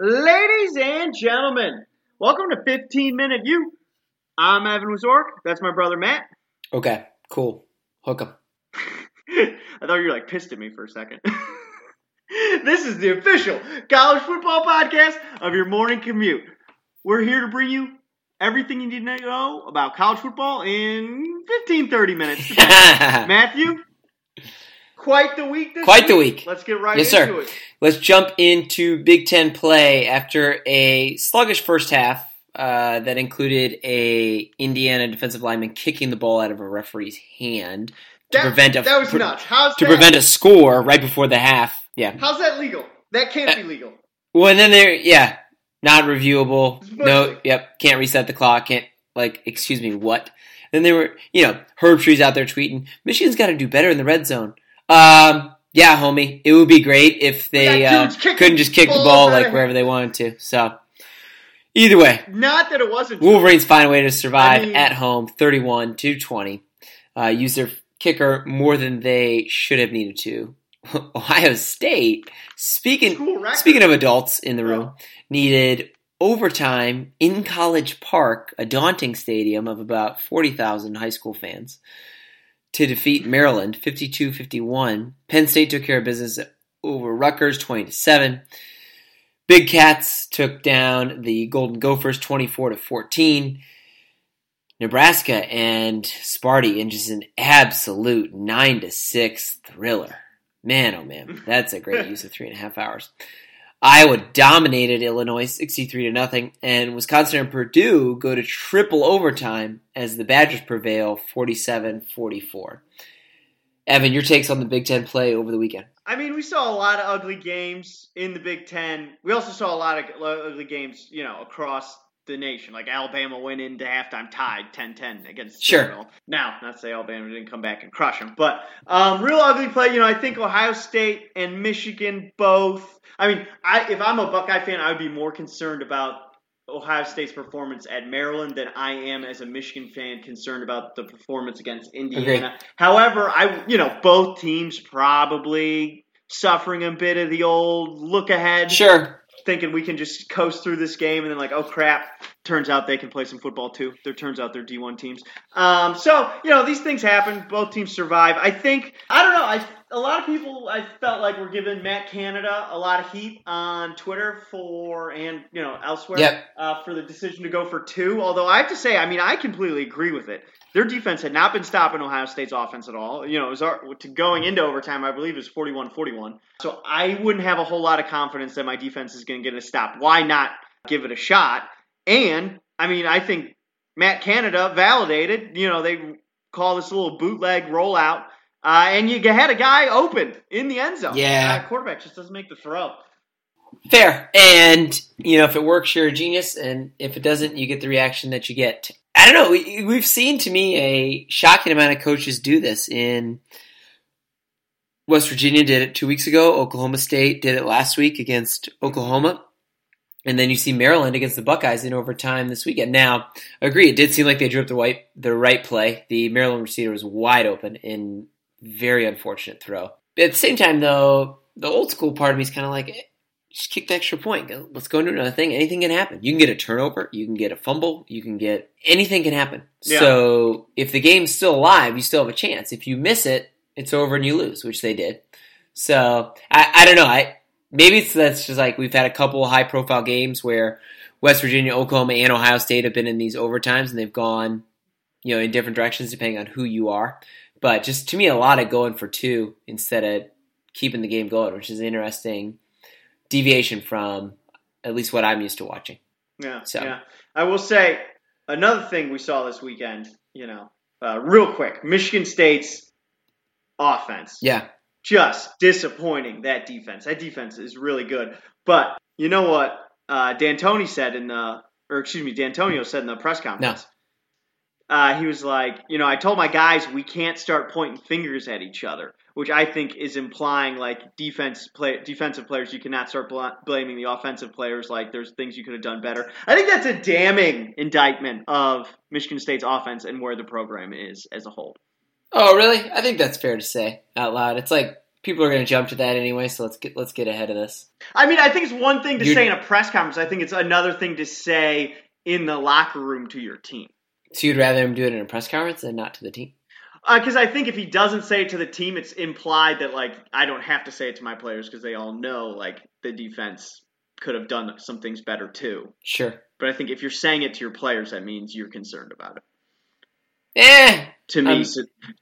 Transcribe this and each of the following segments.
Ladies and gentlemen, welcome to 15 Minute U. I'm Evan Wazork. That's my brother Matt. Okay, cool. Hook 'em. I thought you were like pissed at me for a second. this is the official college football podcast of your morning commute. We're here to bring you everything you need to know about college football in 15, 30 minutes. Matthew, quite the week Quite the week. week. Let's get right Yes, into sir. it. Let's jump into Big Ten play after a sluggish first half uh, that included a Indiana defensive lineman kicking the ball out of a referee's hand to That, prevent a that was pre- nuts. How's to that? prevent a score right before the half. Yeah. How's that legal? That can't be legal. Well, and then there, yeah, not reviewable. No, yep, can't reset the clock. Can't like, excuse me, what? Then they were, you know, Herbstreit's out there tweeting, Michigan's got to do better in the red zone. Um, yeah, homie, it would be great if they uh, couldn't just kick the ball like wherever they wanted to. So, either way, Not that it wasn't. Wolverines find a way to survive I mean- at home, thirty-one to twenty. Uh, use their kicker more than they should have needed to. Ohio State, speaking speaking of adults in the room, Oh. needed overtime in College Park, a daunting stadium of about 40,000 high school fans, to defeat Maryland 52-51. Penn State took care of business over Rutgers 20 to 7. Big Cats took down the Golden Gophers 24 to 14. Nebraska and Sparty in just an absolute 9 to 6 thriller. Man, oh man, that's a great use of three and a half hours. Iowa dominated Illinois 63 to nothing, and Wisconsin and Purdue go to triple overtime as the Badgers prevail 47-44. Evan, your takes on the Big Ten play over the weekend? I mean, we saw a lot of ugly games in the Big Ten. We also saw a lot of ugly games, you know, across the nation. Like Alabama went into halftime tied 10-10 against Sure. Now, not to say Alabama didn't come back and crush them, but um, real ugly play. You know, I think Ohio State and Michigan both. I mean, I if I'm a Buckeye fan, I would be more concerned about Ohio State's performance at Maryland than I am as a Michigan fan concerned about the performance against Indiana. However, I you know both teams probably suffering a bit of the old look ahead, Sure. Thinking we can just coast through this game, and then like, oh crap, turns out they can play some football too. There turns out they're D1 teams. Um, so you know these things happen. Both teams survive. I think I don't know. I a lot of people I felt like were giving Matt Canada a lot of heat on Twitter for and you know elsewhere Yep. uh, for the decision to go for two. Although I have to say, I mean, I completely agree with it. Their defense had not been stopping Ohio State's offense at all. You know, it was our, to going into overtime, I believe it was 41-41. So I wouldn't have a whole lot of confidence that my defense is going to get a stop. Why not give it a shot? And I mean, I think Matt Canada validated. You know, they call this a little bootleg rollout, uh, and you had a guy open in the end zone. Yeah. uh, quarterback just doesn't make the throw. Fair. And, you know, if it works, you're a genius. And if it doesn't, you get the reaction that you get. I don't know. We, we've seen, to me, a shocking amount of coaches do this. In West Virginia did it two weeks ago. Oklahoma State did it last week against Oklahoma. And then you see Maryland against the Buckeyes in overtime this weekend. Now, I agree, it did seem like they drew up the right, the right play. The Maryland receiver was wide open in very unfortunate throw. At the same time, though, the old school part of me is kind of like, eh, just kick the extra point. Let's go into another thing. Anything can happen. You can get a turnover. You can get a fumble. You can get anything can happen. Yeah. So if the game's still alive, you still have a chance. If you miss it, it's over and you lose, which they did. So I, I don't know. I maybe it's that's just like we've had a couple high profile games where West Virginia, Oklahoma, and Ohio State have been in these overtimes and they've gone, you know, in different directions depending on who you are. But just to me, a lot of going for two instead of keeping the game going, which is an interesting deviation from at least what I'm used to watching. Yeah, So- yeah. I will say another thing we saw this weekend. You know, uh, real quick, Michigan State's offense. Yeah. Just disappointing. That defense. That defense is really good. But you know what? Uh, D'Antoni said in the, or excuse me, D'Antonio said in the press conference. Uh, he was like, you know, I told my guys we can't start pointing fingers at each other, which I think is implying like defense play, defensive players. You cannot start bl- blaming the offensive players. Like there's things you could have done better. I think that's a damning indictment of Michigan State's offense and where the program is as a whole. Oh, really? I think that's fair to say out loud. It's like people are going to jump to that anyway. So let's get let's get ahead of this. I mean, I think it's one thing to You're, say in a press conference. I think it's another thing to say in the locker room to your team. So you'd rather him do it in a press conference than not to the team? Because uh, I think if he doesn't say it to the team, it's implied that like I don't have to say it to my players because they all know like the defense could have done some things better too. Sure. But I think if you're saying it to your players, that means you're concerned about it. Eh. To me, um,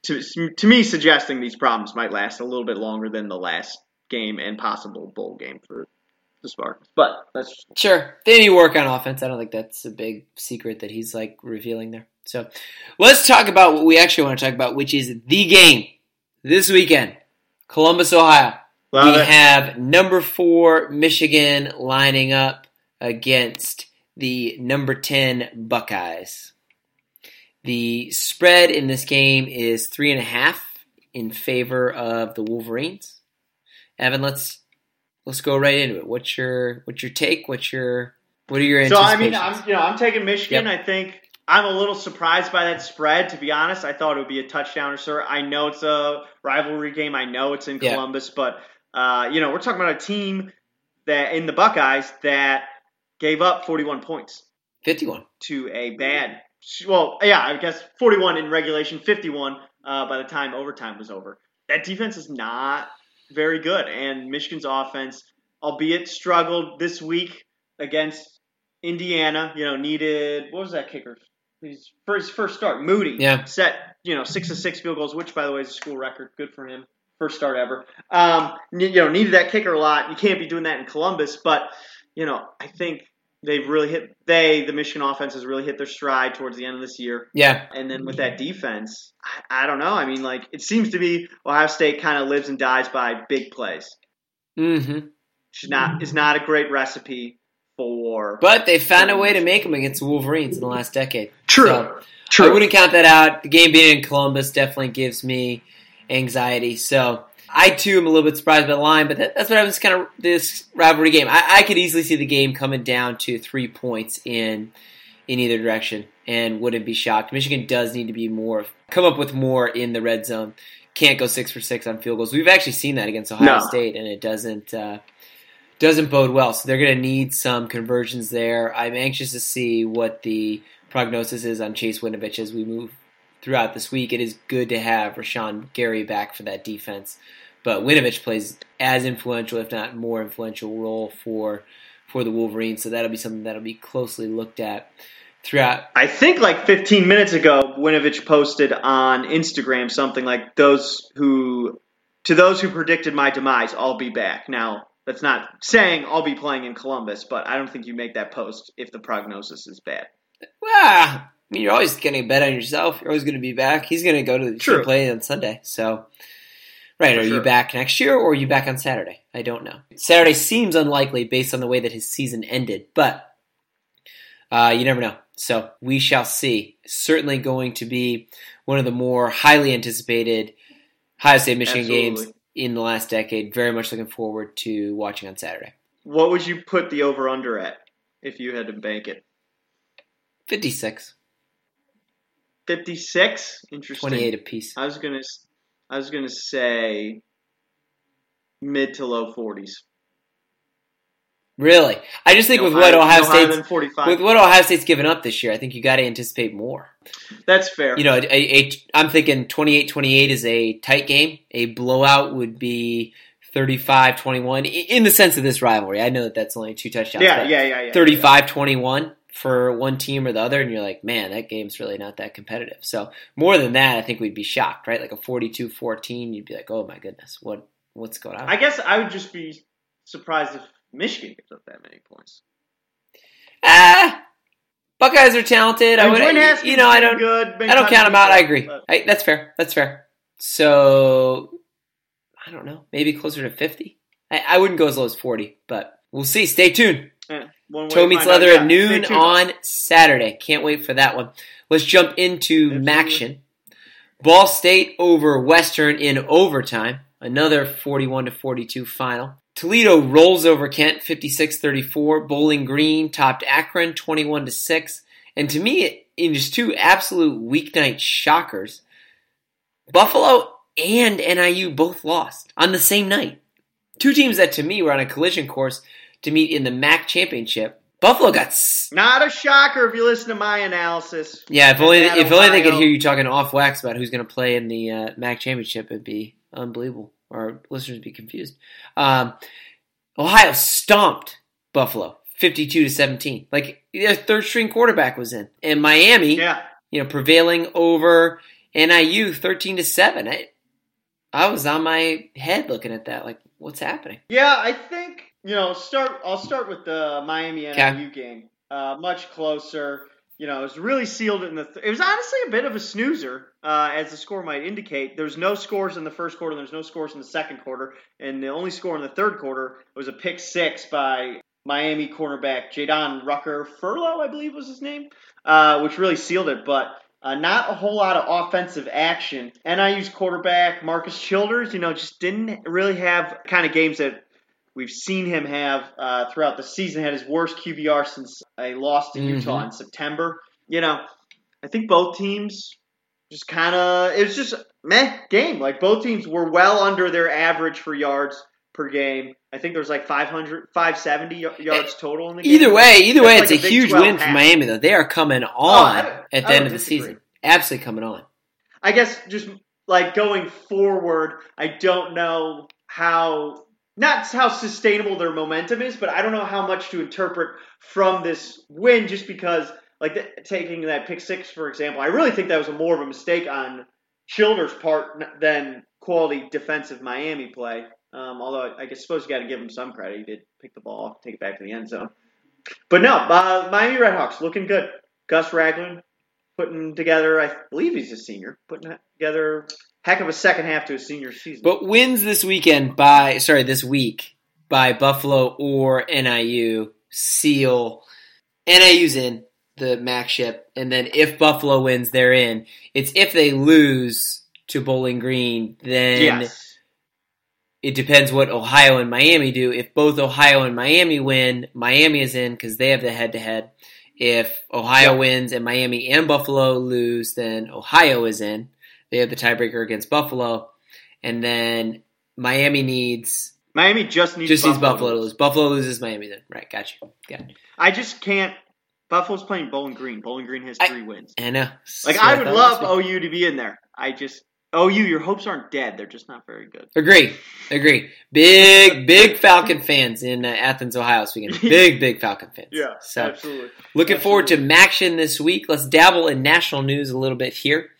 to, to me, suggesting these problems might last a little bit longer than the last game and possible bowl game for the Spartans. But that's sure. They need work on offense. I don't think that's a big secret that he's like revealing there. So let's talk about what we actually want to talk about, which is the game this weekend, Columbus, Ohio. Love we it. have number four Michigan lining up against the number 10 Buckeyes. The spread in this game is three and a half in favor of the Wolverines. Evan, let's let's go right into it. What's your what's your take? What's your what are your so? I mean, I'm you know I'm taking Michigan. Yep. I think I'm a little surprised by that spread. To be honest, I thought it would be a touchdown or so. I know it's a rivalry game. I know it's in Columbus, yep. but uh, you know we're talking about a team that in the Buckeyes that gave up 41 points. 51 to a bad. Well, yeah, I guess 41 in regulation, 51 uh, by the time overtime was over. That defense is not very good, and Michigan's offense, albeit struggled this week against Indiana, you know, needed what was that kicker? His first first start, Moody. Yeah. Set you know six to six field goals, which by the way is a school record. Good for him. First start ever. Um, you know, needed that kicker a lot. You can't be doing that in Columbus, but you know, I think they've really hit they the Michigan offense has really hit their stride towards the end of this year. Yeah. And then with that defense, I, I don't know. I mean, like it seems to be Ohio State kind of lives and dies by big plays. Mm-hmm. It's not it's not a great recipe for. But they found a way to make them against the Wolverines in the last decade. True. So True. I wouldn't count that out. The game being in Columbus definitely gives me anxiety. So I too am a little bit surprised by the line, but that, that's what I was kind of this rivalry game. I, I, could easily see the game coming down to three points in in either direction, and wouldn't be shocked. Michigan does need to be more come up with more in the red zone. Can't go six for six on field goals. We've actually seen that against Ohio no. State, and it doesn't uh, doesn't bode well. So they're going to need some conversions there. I'm anxious to see what the prognosis is on Chase Winovich as we move throughout this week. It is good to have Rashan Gary back for that defense. But Winovich plays as influential, if not more influential, role for for the Wolverines. So that'll be something that'll be closely looked at throughout. I think like 15 minutes ago, Winovich posted on Instagram something like those who to those who predicted my demise, I'll be back. Now that's not saying I'll be playing in Columbus, but I don't think you make that post if the prognosis is bad. Well, I mean, you're always going to bet on yourself. You're always going to be back. He's going to go to the True. play on Sunday. So Right. Are sure. you back next year or are you back on Saturday? I don't know. Saturday seems unlikely based on the way that his season ended, but uh, you never know. So we shall see. Certainly going to be one of the more highly anticipated Ohio State Michigan Absolutely. games in the last decade. Very much looking forward to watching on Saturday. What would you put the over under at if you had to bank it? 56. 56? Interesting. 28 apiece. I was to I was going to say mid to low 40s. Really, I just think no with higher, what Ohio no State's with what Ohio State's given up this year, I think you got to anticipate more. That's fair. You know, a, a, I'm thinking 28-28 is a tight game. A blowout would be 35-21 in the sense of this rivalry. I know that that's only two touchdowns. Yeah, yeah, yeah, yeah. 35-21 for one team or the other, and you're like, man, that game's really not that competitive. So more than that, I think we'd be shocked, right? Like a 42-14, you'd be like, oh my goodness, what what's going on? I guess I would just be surprised if Michigan gives up that many points. Ah, Buckeyes are talented. I, would, you know, I don't, good, I don't count them out. I agree. I, that's fair. That's fair. So I don't know, maybe closer to 50. I, I wouldn't go as low as 40, but we'll see. Stay tuned. Yeah. Toe meets leather at noon on Saturday. Can't wait for that one. Let's jump into MACtion. Ball State over Western in overtime. Another 41 to 42 final. Toledo rolls over Kent 56-34. Bowling Green topped Akron 21 to 6. And to me, in just two absolute weeknight shockers, Buffalo and NIU both lost on the same night. Two teams that to me were on a collision course to meet in the MAC championship. Buffalo got s- Not a shocker if you listen to my analysis. yeah. If only if only they could hear you talking off wax about who's going to play in the uh, MAC championship, it'd be unbelievable. Our listeners would be confused. Um, Ohio stomped Buffalo, fifty-two to seventeen. Like their third string quarterback was in, and Miami, Yeah. you know, prevailing over NIU, thirteen to seven. I, I was on my head looking at that, like, what's happening? Yeah, I think you know. Start. I'll start with the Miami. NIU game. Uh, much closer. You know, it was really sealed in the. Th- it was honestly a bit of a snoozer, uh, as the score might indicate. There's no scores in the first quarter. There's no scores in the second quarter, and the only score in the third quarter was a pick six by Miami cornerback Jadon Rucker Furlow, I believe was his name, uh, which really sealed it. But uh, not a whole lot of offensive action. NIU's quarterback Marcus Childers, you know, just didn't really have kind of games that we've seen him have uh, throughout the season. Had his worst QBR since a loss to Utah Mhm. in September. You know, I think both teams just kind of it was just meh game. Like both teams were well under their average for yards per game. I think there was like 500, 570 yards total in the game. Either way, either way, That's it's a a huge 12 win for. Miami, though. They are coming on I don't- at the end of the disagree. season. Absolutely coming on. I guess just like going forward, I don't know how not how sustainable their momentum is, but I don't know how much to interpret from this win just because like the, taking that pick six for example, I really think that was a more of a mistake on Childers' part than quality defensive Miami play. Um, although I guess suppose you got to give him some credit. He did pick the ball take it back to the end zone. But no, uh, Miami Redhawks looking good. Gus Ragland putting together, I believe he's a senior, putting together heck of a second half to his senior season. But wins this weekend by, sorry, this week by Buffalo or NIU seal. NIU's in the MAC ship, and then if Buffalo wins, they're in. It's if they lose to Bowling Green, then yes. it depends what Ohio and Miami do. If both Ohio and Miami win, Miami is in because they have the head to head. If Ohio Yeah. wins and Miami and Buffalo lose, then Ohio is in. They have the tiebreaker against Buffalo. And then Miami needs Miami just needs just Buffalo needs Buffalo to lose. Buffalo loses Miami then. Right, got you. Got you. I just can't. Buffalo's playing Bowling Green. Bowling Green has I- three wins. I know. Like So I would love OU to be in there. I just OU, your hopes aren't dead. They're just not very good. Agree. Agree. Big, big Falcon fans in uh, Athens, Ohio this weekend. Big, big Falcon fans. So absolutely. Looking forward to Absolutely. MACtion this week. Let's dabble in national news a little bit here.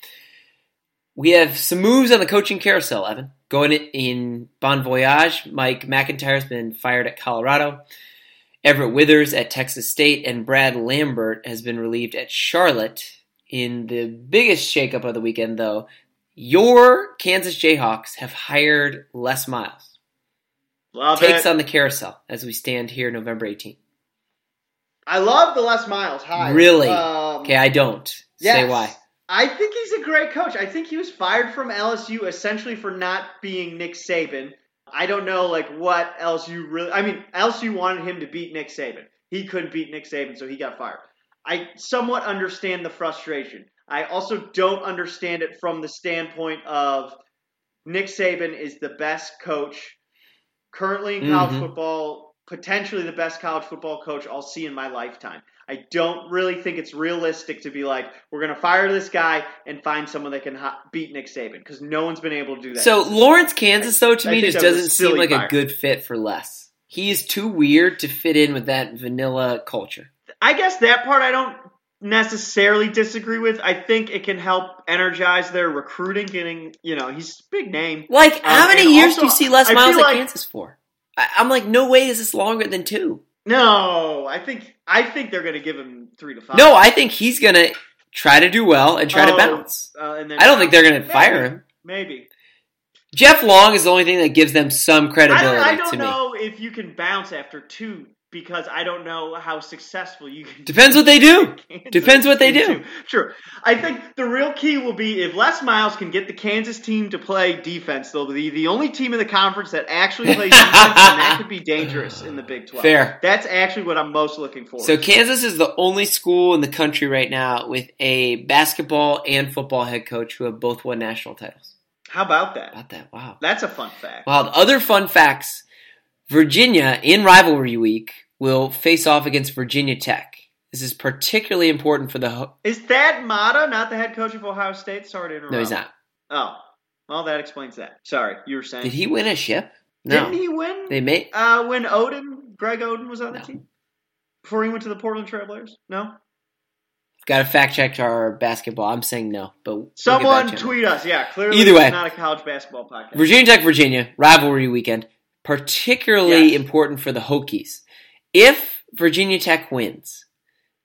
We have some moves on the coaching carousel, Evan. Going in Bon Voyage, Mike McIntyre's been fired at Colorado. Everett Withers at Texas State and Brad Lambert has been relieved at Charlotte. In the biggest shakeup of the weekend, though, your Kansas Jayhawks have hired Les Miles. Love Takes it. on the carousel as we stand here November 18th. I love the Les Miles hire. Really? Um, Okay, I don't. Say why. I think he's a great coach. I think he was fired from LSU essentially for not being Nick Saban. I don't know like what LSU really. I mean, LSU wanted him to beat Nick Saban. He couldn't beat Nick Saban, so he got fired. I somewhat understand the frustration. I also don't understand it from the standpoint of Nick Saban is the best coach currently in college Mhm. football, potentially the best college football coach I'll see in my lifetime. I don't really think it's realistic to be like, we're going to fire this guy and find someone that can ho- beat Nick Saban because no one's been able to do that. So Lawrence, Kansas, though, to I me think just that was a doesn't seem like a good fit for Les. He is too weird to fit in with that vanilla culture. I guess that part I don't necessarily disagree with. I think it can help energize their recruiting. Getting, you know, he's a big name. Like, how Um, many years also, do you see Les Miles at like- Kansas for? I, I'm like, no way is this longer than two. No, I think I think they're going to give him three to five. No, I think he's gonna try to do well and try to Oh, bounce. uh, and then I don't think they're gonna Maybe. fire him. Maybe. Jeff Long is the only thing that gives them some I credibility don't, I don't me. know if you can bounce after two because I don't know how successful you can. Depends what they do. Depends what they do. Sure. I think the real key will be if Les Miles can get the Kansas team to play defense, they'll be the only team in the conference that actually plays defense, and that could be dangerous in the Big 12. Fair. That's actually what I'm most looking for. So Kansas is the only school in the country right now with a basketball and football head coach who have both won national titles. How about that? About that, wow. That's a fun fact. Wow. The other fun facts: Virginia in rivalry week will face off against Virginia Tech. This is particularly important for the. Ho- is Thad Matta not the head coach of Ohio State? Sorry to interrupt. No, he's not. Oh, well, that explains that. Sorry, you were saying. Did he win a ship? No. Didn't he win? They made uh, when Oden, Greg Oden, was on No. the team before he went to the Portland Trailblazers. No. got to fact check our basketball. I'm saying no, but we'll Someone it. tweet us. Yeah, clearly Either way. not a college basketball podcast. Virginia Tech, Virginia rivalry weekend, particularly Yes. important for the Hokies. If Virginia Tech wins,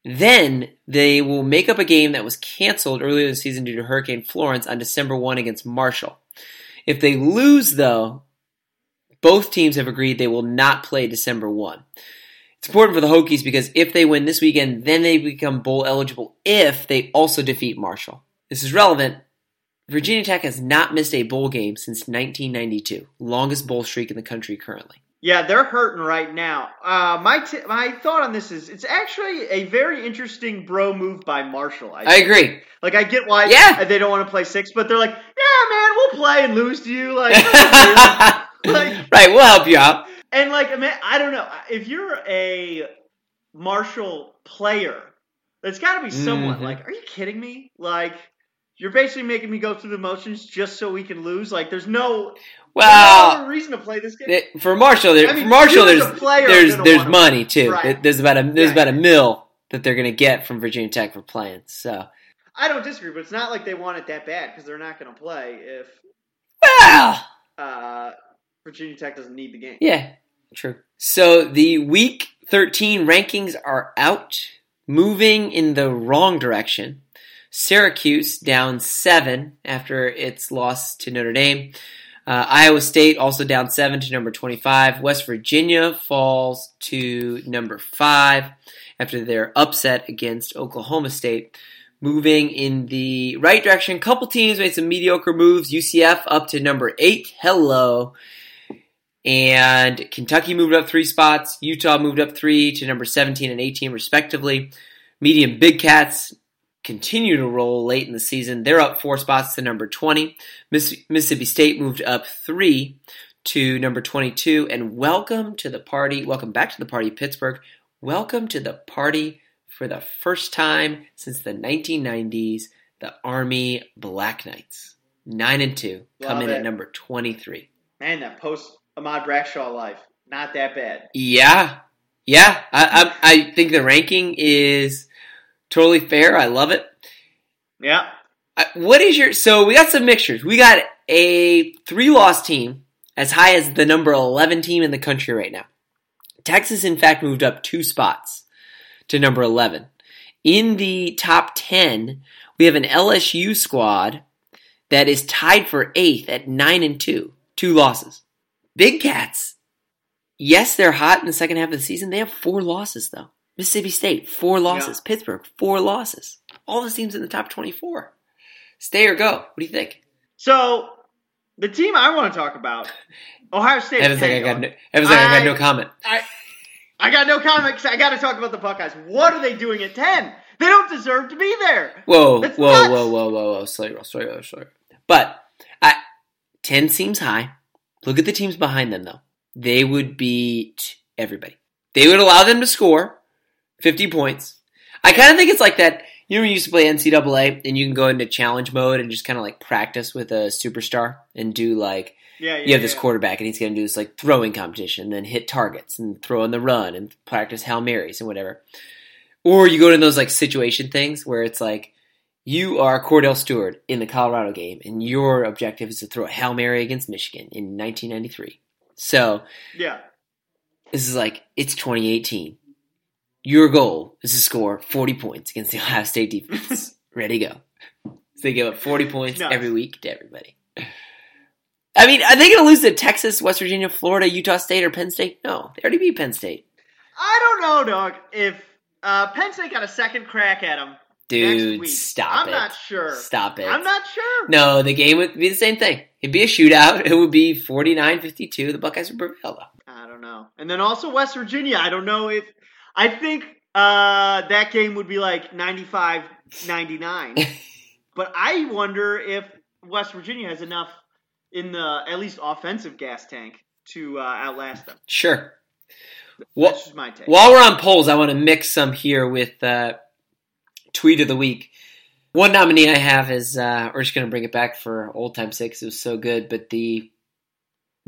then they will make up a game that was canceled earlier this season due to Hurricane Florence on December 1 against Marshall. If they lose, though, both teams have agreed they will not play December 1. It's important for the Hokies because if they win this weekend, then they become bowl eligible if they also defeat Marshall. This is relevant Virginia Tech has not missed a bowl game since 1992, longest bowl streak in the country currently. Yeah, they're hurting right now. Uh, my t- my thought on this is it's actually a very interesting bro move by Marshall. I, I agree. Like I get why Yeah. they don't want to play six, but they're like, yeah, man, we'll play and lose to you. Like, like right, we'll help you out. and like, I mean, I don't know if you're a Marshall player, it's got to be someone. Mhm. Like, are you kidding me? Like. You're basically making me go through the motions just so we can lose. Like, there's no, there's no Well, reason to play this game. it- for Marshall, there, I mean, for Marshall, you as a there's there's there's money too. Right. There's about a there's Right. about a mill that they're going to get from Virginia Tech for playing. So, I don't disagree, but it's not like they want it that bad because they're not going to play if well, uh, Virginia Tech doesn't need the game. yeah, true. So the Week 13 rankings are out, moving in the wrong direction. Syracuse down seven after its loss to Notre Dame. Uh, Iowa State also down seven to number 25. West Virginia falls to number five after their upset against Oklahoma State. Moving in the right direction, couple teams made some mediocre moves. UCF up to number eight. Hello. And Kentucky moved up three spots. Utah moved up three to number 17 and 18, respectively. Medium Big Cats continue to roll late in the season. They're up four spots to number 20. Mississippi State moved up three to number 22. And welcome to the party. Welcome back to the party, Pittsburgh. Welcome to the party for the first time since the 1990s. The Army Black Knights, nine and two, come in it. at number 23. Man, that post Ahmad Bradshaw life, not that bad. Yeah, yeah. I, I I think the ranking is totally fair. I love it. Yeah. What is your? So we got some mixtures. We got a three-loss team as high as the number eleven team in the country right now. Texas, in fact, moved up two spots to number eleven. In the top ten, we have an LSU squad that is tied for eighth at nine and two, two losses. Big Cats, yes, they're hot in the second half of the season. They have four losses though. Mississippi State, four losses. Pittsburgh, four losses. All the teams in the top twenty-four. Stay or go. What do you think? So the team I want to talk about, Ohio State. Evan's like, I got no, Evan's like, I got no comment. I, I got no comments. I got to talk about the Buckeyes. What are they doing at ten? They don't deserve to be there. Whoa, That's whoa, nuts. whoa, whoa, whoa, whoa, slow roll, slow roll, slow. But I, ten seems high. Look at the teams behind them, though. They would beat everybody. They would allow them to score fifty points. I kind of think it's like that. You know, used to play NCAA, and you can go into challenge mode and just kind of like practice with a superstar and do like Yeah, yeah. you have this yeah. quarterback and he's going to do this like throwing competition, and then hit targets and throw in the run and practice hail marys and whatever. Or you go to those like situation things where it's like you are Kordell Stewart in the Colorado game, and your objective is to throw a hail mary against Michigan in 1993. So Yeah. this is like it's 2018. Your goal is to score 40 points against the Ohio State defense. Ready go. So they give up 40 points Nuts. every week to everybody. I mean, are they going to lose to Texas, West Virginia, Florida, Utah State, or Penn State? No, they already beat Penn State. I don't know, dog. If uh, Penn State got a second crack at them Dude, stop it. I'm not sure. Stop it. I'm not sure. No, the game would be the same thing. It'd be a shootout. It would be 49-52. The Buckeyes would prevail, though. I don't know. And then also West Virginia. I don't know if I think uh, that game would be like 95-99. but I wonder if West Virginia has enough in the at least offensive gas tank to uh, outlast them. Sure. Well, That's my take. While we're on polls, I want to mix some here with uh, tweet of the week. One nominee I have is uh, we're just going to bring it back for old time's sake. It was so good, but the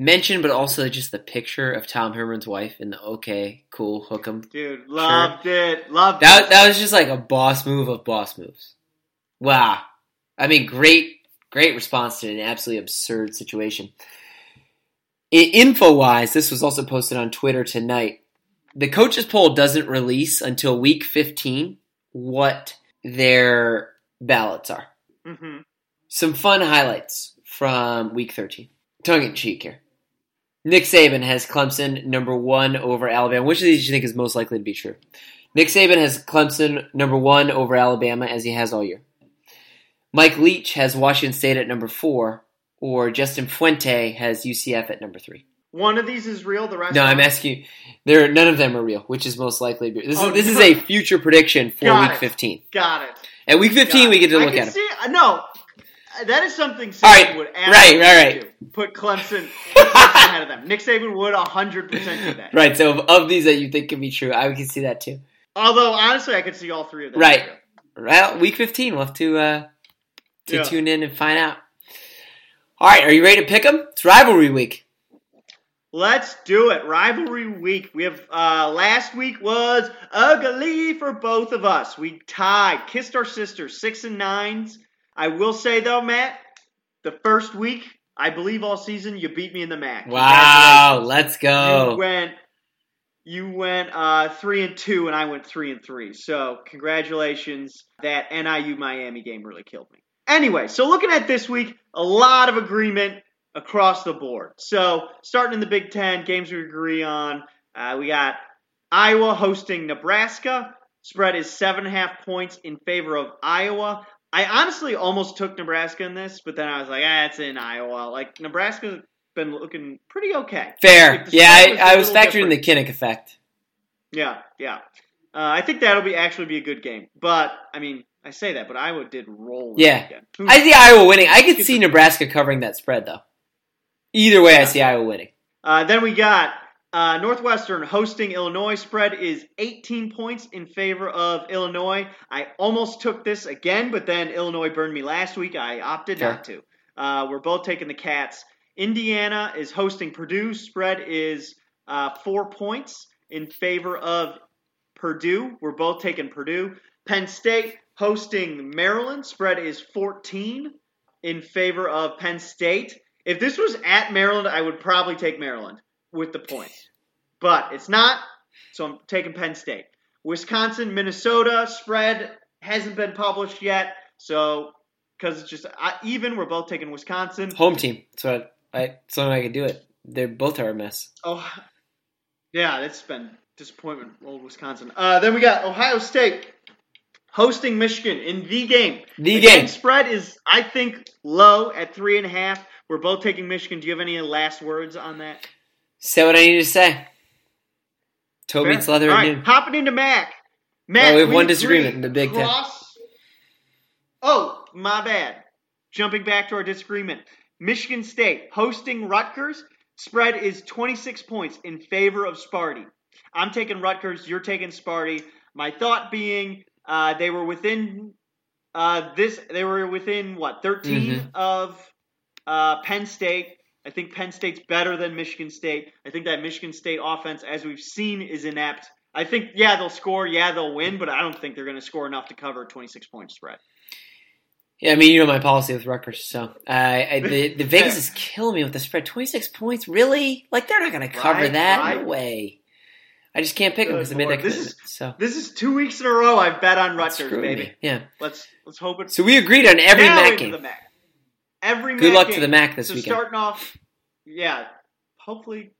mention, but also just the picture of Tom Herman's wife in the okay, cool, hook 'em. Dude, loved shirt. it. Loved that. It. That was just like a boss move of boss moves. Wow. I mean, great, great response to an absolutely absurd situation. Info wise, this was also posted on Twitter tonight. The coaches poll doesn't release until week 15 what their ballots are. Mm-hmm. Some fun highlights from week 13. Tongue in cheek here. Nick Saban has Clemson number one over Alabama. Which of these do you think is most likely to be true? Nick Saban has Clemson number one over Alabama as he has all year. Mike Leach has Washington State at number four, or Justin Fuente has UCF at number three. One of these is real. The rest. No, I'm asking you. There, none of them are real. Which is most likely? This oh, is this is oh, a future prediction for Got week it. 15. Got it. At week 15, we get to look at see, it. No, that is something Saban right. would right, right, right. Do. Put Clemson, put Clemson ahead of them. Nick Saban would 100% do that. Right, so of, of, these that you think can be true, I can see that too. Although, honestly, I could see all three of them. Right. Well, week 15, we'll have to, uh, to yeah. tune in and find out. All right, are you ready to pick them? It's rivalry week. Let's do it. Rivalry week. We have uh, last week was ugly for both of us. We tied, kissed our sisters, six and nines. I will say though, Matt, the first week, I believe all season, you beat me in the MAC. Wow, let's go. You went, you went uh, three and two, and I went three and three. So congratulations. That NIU Miami game really killed me. Anyway, so looking at this week, a lot of agreement across the board. So starting in the Big Ten, games we agree on. Uh, we got Iowa hosting Nebraska. Spread is seven and a half points in favor of Iowa. I honestly almost took Nebraska in this, but then I was like, ah, it's in Iowa. Like Nebraska's been looking pretty okay. Fair, like, yeah. I, I was factoring different. the Kinnick effect. Yeah, yeah. Uh, I think that'll be actually be a good game. But I mean, I say that, but Iowa did roll. Yeah, I see Iowa winning. I could see Nebraska covering that spread though. Either way, I see Iowa winning. Uh, then we got uh, Northwestern hosting Illinois. Spread is 18 points in favor of Illinois. I almost took this again, but then Illinois burned me last week. I opted sure. not to. Uh, we're both taking the Cats. Indiana is hosting Purdue. Spread is uh, four points in favor of Purdue. We're both taking Purdue. Penn State hosting Maryland. Spread is 14 in favor of Penn State. If this was at Maryland, I would probably take Maryland with the points. But it's not, so I'm taking Penn State. Wisconsin, Minnesota spread hasn't been published yet, so because it's just I, even, we're both taking Wisconsin. Home team. So I, so I can do it. They both are a mess. Oh, yeah, it's been disappointment. Old Wisconsin. Uh, then we got Ohio State hosting Michigan in the game. The, the game. game spread is, I think, low at three and a half. We're both taking Michigan. Do you have any last words on that? Say what I need to say. Toe Fair. leather All right, noon. hopping into Mac. Mac, oh, we have one disagreement in the Big Ten. Oh, my bad. Jumping back to our disagreement. Michigan State hosting Rutgers. Spread is 26 points in favor of Sparty. I'm taking Rutgers. You're taking Sparty. My thought being uh, they were within uh, this. They were within what 13 mm-hmm. of uh, Penn State. I think Penn State's better than Michigan State. I think that Michigan State offense, as we've seen, is inept. I think, yeah, they'll score, yeah, they'll win, but I don't think they're going to score enough to cover a 26 point spread. Yeah, I mean, you know my policy with Rutgers, so uh, I, the, the Vegas is killing me with the spread. 26 points, really? Like, they're not going to cover right, that. Right. No way. I just can't pick them because I made that this is, so this is two weeks in a row I've bet on Rutgers, baby. Me. Yeah, let's let's hope it. So we agreed on every Mac game. Mac. Every good Mac luck game. to the Mac this so weekend. Starting off, yeah, hopefully,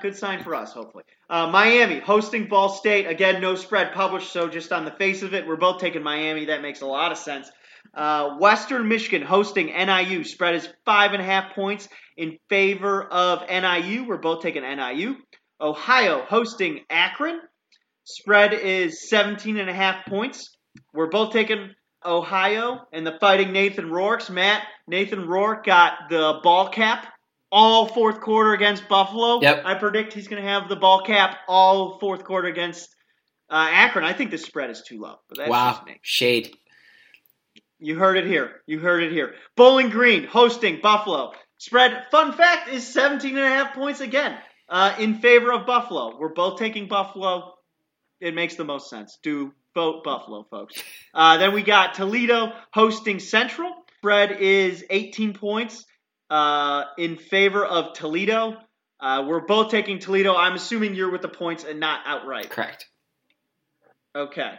good sign for us. Hopefully, uh, Miami hosting Ball State again. No spread published, so just on the face of it, we're both taking Miami. That makes a lot of sense. Uh, Western Michigan hosting NIU. Spread is five and a half points in favor of NIU. We're both taking NIU. Ohio hosting Akron. Spread is 17 and a half points. We're both taking Ohio, and the Fighting Nathan Rourke's. Matt, Nathan Rourke got the ball cap all fourth quarter against Buffalo. Yep. I predict he's going to have the ball cap all fourth quarter against uh, Akron. I think the spread is too low. wow. Shade. You heard it here. You heard it here. Bowling Green hosting Buffalo. Spread, fun fact, is 17 and a half points again uh, in favor of Buffalo. We're both taking Buffalo. It makes the most sense. Do vote Buffalo, folks. Uh, then we got Toledo hosting Central. Spread is 18 points uh, in favor of Toledo. Uh, we're both taking Toledo. I'm assuming you're with the points and not outright. Correct. Okay.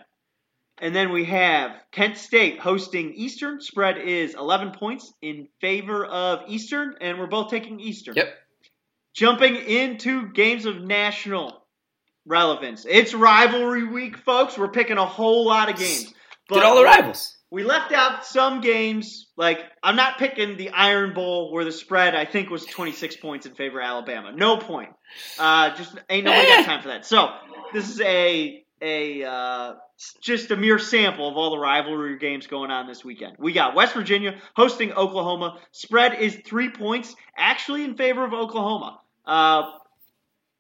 And then we have Kent State hosting Eastern. Spread is 11 points in favor of Eastern, and we're both taking Eastern. Yep. Jumping into games of national relevance. It's rivalry week, folks. We're picking a whole lot of games. But Get all the rivals. We left out some games. Like, I'm not picking the Iron Bowl where the spread, I think, was 26 points in favor of Alabama. No point. Uh, just ain't nobody got time for that. So, this is a a uh, just a mere sample of all the rivalry games going on this weekend. We got West Virginia hosting Oklahoma. Spread is three points, actually in favor of Oklahoma. Uh,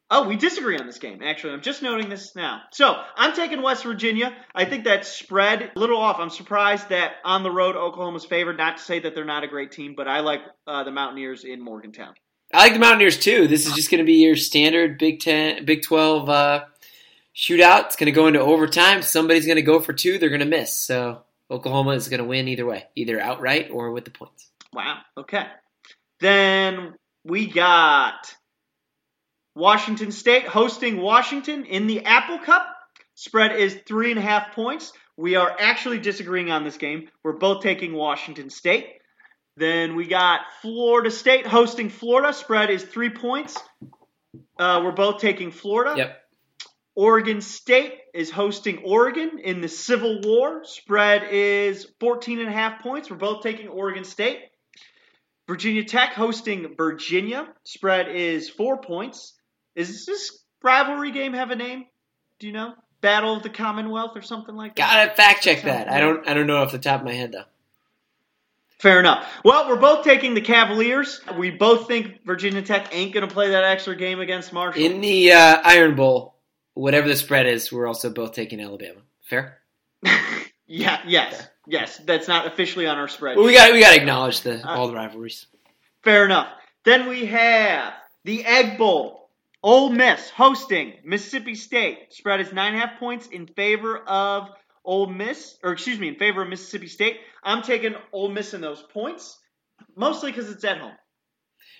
oh, we disagree on this game. Actually, I'm just noting this now. So I'm taking West Virginia. I think that spread a little off. I'm surprised that on the road Oklahoma's favored. Not to say that they're not a great team, but I like uh, the Mountaineers in Morgantown. I like the Mountaineers too. This is just going to be your standard Big Ten, Big Twelve. Uh shootout. It's going to go into overtime. Somebody's going to go for two. They're going to miss. So Oklahoma is going to win either way, either outright or with the points. Wow. Okay. Then we got Washington State hosting Washington in the Apple Cup. Spread is three and a half points. We are actually disagreeing on this game. We're both taking Washington State. Then we got Florida State hosting Florida. Spread is three points. Uh, we're both taking Florida. Yep. Oregon State is hosting Oregon in the Civil War. Spread is 14 and a half points. We're both taking Oregon State. Virginia Tech hosting Virginia. Spread is four points. Is this rivalry game have a name? Do you know? Battle of the Commonwealth or something like that? Gotta fact check that. I don't I don't know off the top of my head though. Fair enough. Well, we're both taking the Cavaliers. We both think Virginia Tech ain't going to play that extra game against Marshall. In the uh, Iron Bowl, whatever the spread is, we're also both taking Alabama. Fair? yeah. Yes. Fair. Yes. That's not officially on our spread. Well, we got we got to acknowledge the uh, all the rivalries. Fair enough. Then we have the Egg Bowl. Ole Miss hosting Mississippi State. Spread is nine and a half points in favor of Ole Miss, or excuse me, in favor of Mississippi State. I'm taking Ole Miss in those points, mostly because it's at home.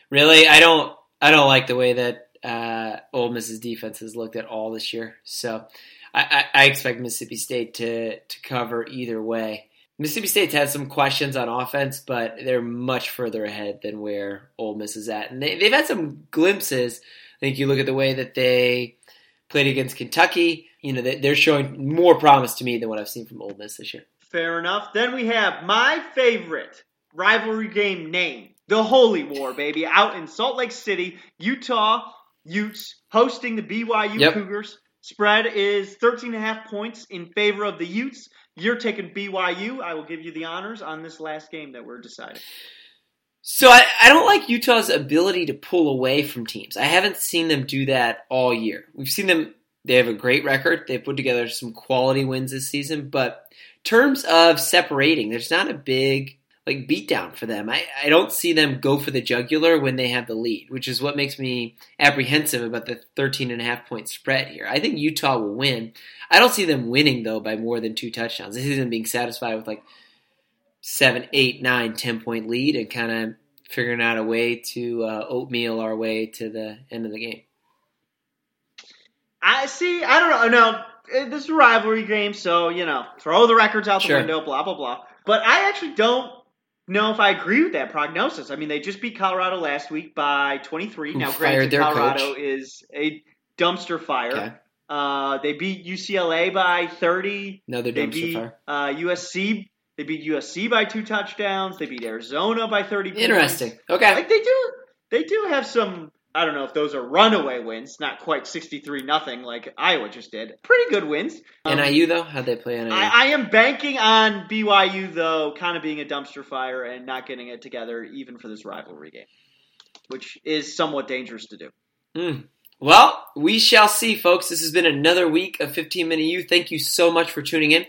Really, I don't. I don't like the way that uh, Ole Miss's defense has looked at all this year. So I, I, I expect Mississippi State to to cover either way. Mississippi State's had some questions on offense, but they're much further ahead than where Ole Miss is at, and they, they've had some glimpses. I think you look at the way that they played against Kentucky. You know, they're showing more promise to me than what I've seen from Ole Miss this year. Fair enough. Then we have my favorite rivalry game name, the Holy War, baby, out in Salt Lake City, Utah Utes hosting the BYU yep. Cougars. Spread is 13 and a half points in favor of the Utes. You're taking BYU. I will give you the honors on this last game that we're deciding. So I, I don't like Utah's ability to pull away from teams. I haven't seen them do that all year. We've seen them they have a great record. They've put together some quality wins this season, but terms of separating, there's not a big like beatdown for them. I, I don't see them go for the jugular when they have the lead, which is what makes me apprehensive about the 13 and a half point spread here. I think Utah will win. I don't see them winning though by more than two touchdowns. I see them being satisfied with like seven, eight, nine, ten point lead and kind of figuring out a way to uh, oatmeal our way to the end of the game. I see. I don't know. No, this is a rivalry game, so you know, throw the records out the sure. window. Blah blah blah. But I actually don't know if I agree with that prognosis. I mean, they just beat Colorado last week by 23. Who now, granted, Colorado coach. is a dumpster fire. Okay. Uh, they beat UCLA by 30. Another they dumpster beat, fire. Uh, USC. They beat USC by two touchdowns. They beat Arizona by 30. Interesting. Okay. Like they do. They do have some I don't know if those are runaway wins, not quite 63 nothing like Iowa just did. Pretty good wins. Um, NIU though, how'd they play NIU? I, I, am banking on BYU though, kind of being a dumpster fire and not getting it together even for this rivalry game, which is somewhat dangerous to do. Mm. Well, we shall see, folks. This has been another week of 15 Minute U. Thank you so much for tuning in.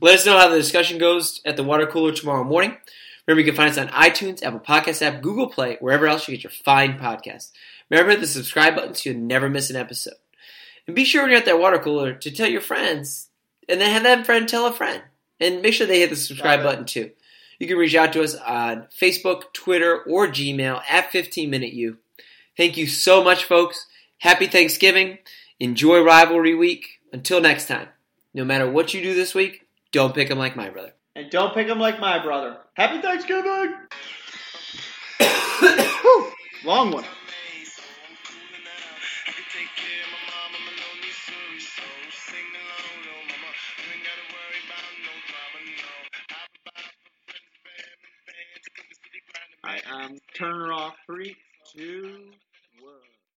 Let us know how the discussion goes at the water cooler tomorrow morning. Remember, you can find us on iTunes, Apple Podcast app, Google Play, wherever else you get your fine podcasts. Remember the subscribe button so you'll never miss an episode. And be sure when you're at that water cooler to tell your friends, and then have that friend tell a friend. And make sure they hit the subscribe button too. You can reach out to us on Facebook, Twitter, or Gmail at 15 Minute U. Thank you so much, folks. Happy Thanksgiving. Enjoy Rivalry Week. Until next time, no matter what you do this week, don't pick him like my brother. And don't pick him like my brother. Happy Thanksgiving! Long one. Alright, um, turn her off. Three, two,